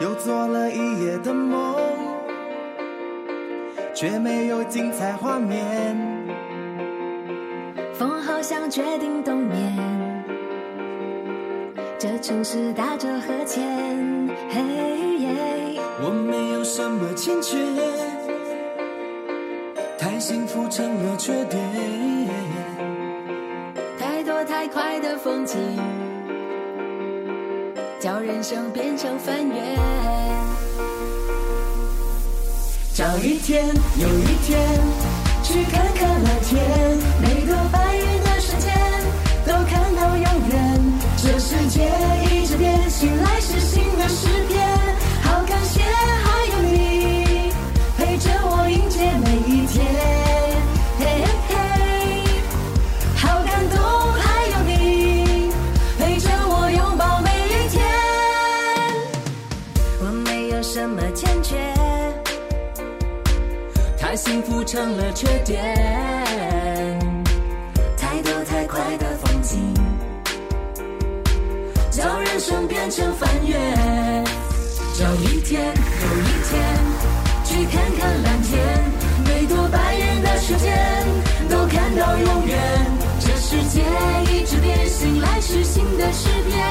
又做了一夜的梦，却没有精彩画面。风好像决定冬眠，这城市打着呵欠。嘿耶，我没有什么欠缺，太幸福成了缺点。太多太快的风景，叫人生变成翻越。找一天又一天，去看看蓝天，什么欠缺，太幸福成了缺点。太多太快的风景，叫人生变成翻越。找一天又一天，去看看蓝天，每朵白云的瞬间，都看到永远。这世界一直变，醒来是新的诗篇。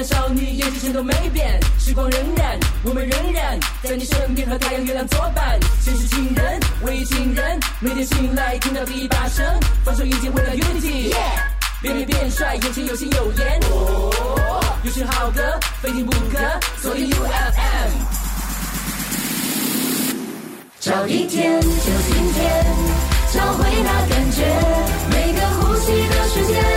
前，少女眼睛全都没变，时光荏苒，我们仍然在你身边，和太阳、月亮作伴。前世情人，唯一情人，每天醒来听到第一把声，放手迎接未来 unity。变美变帅，眼前有心有颜，有时好歌非听不可，所以 U F M。找一天就今天，找回那感觉，每个呼吸的瞬间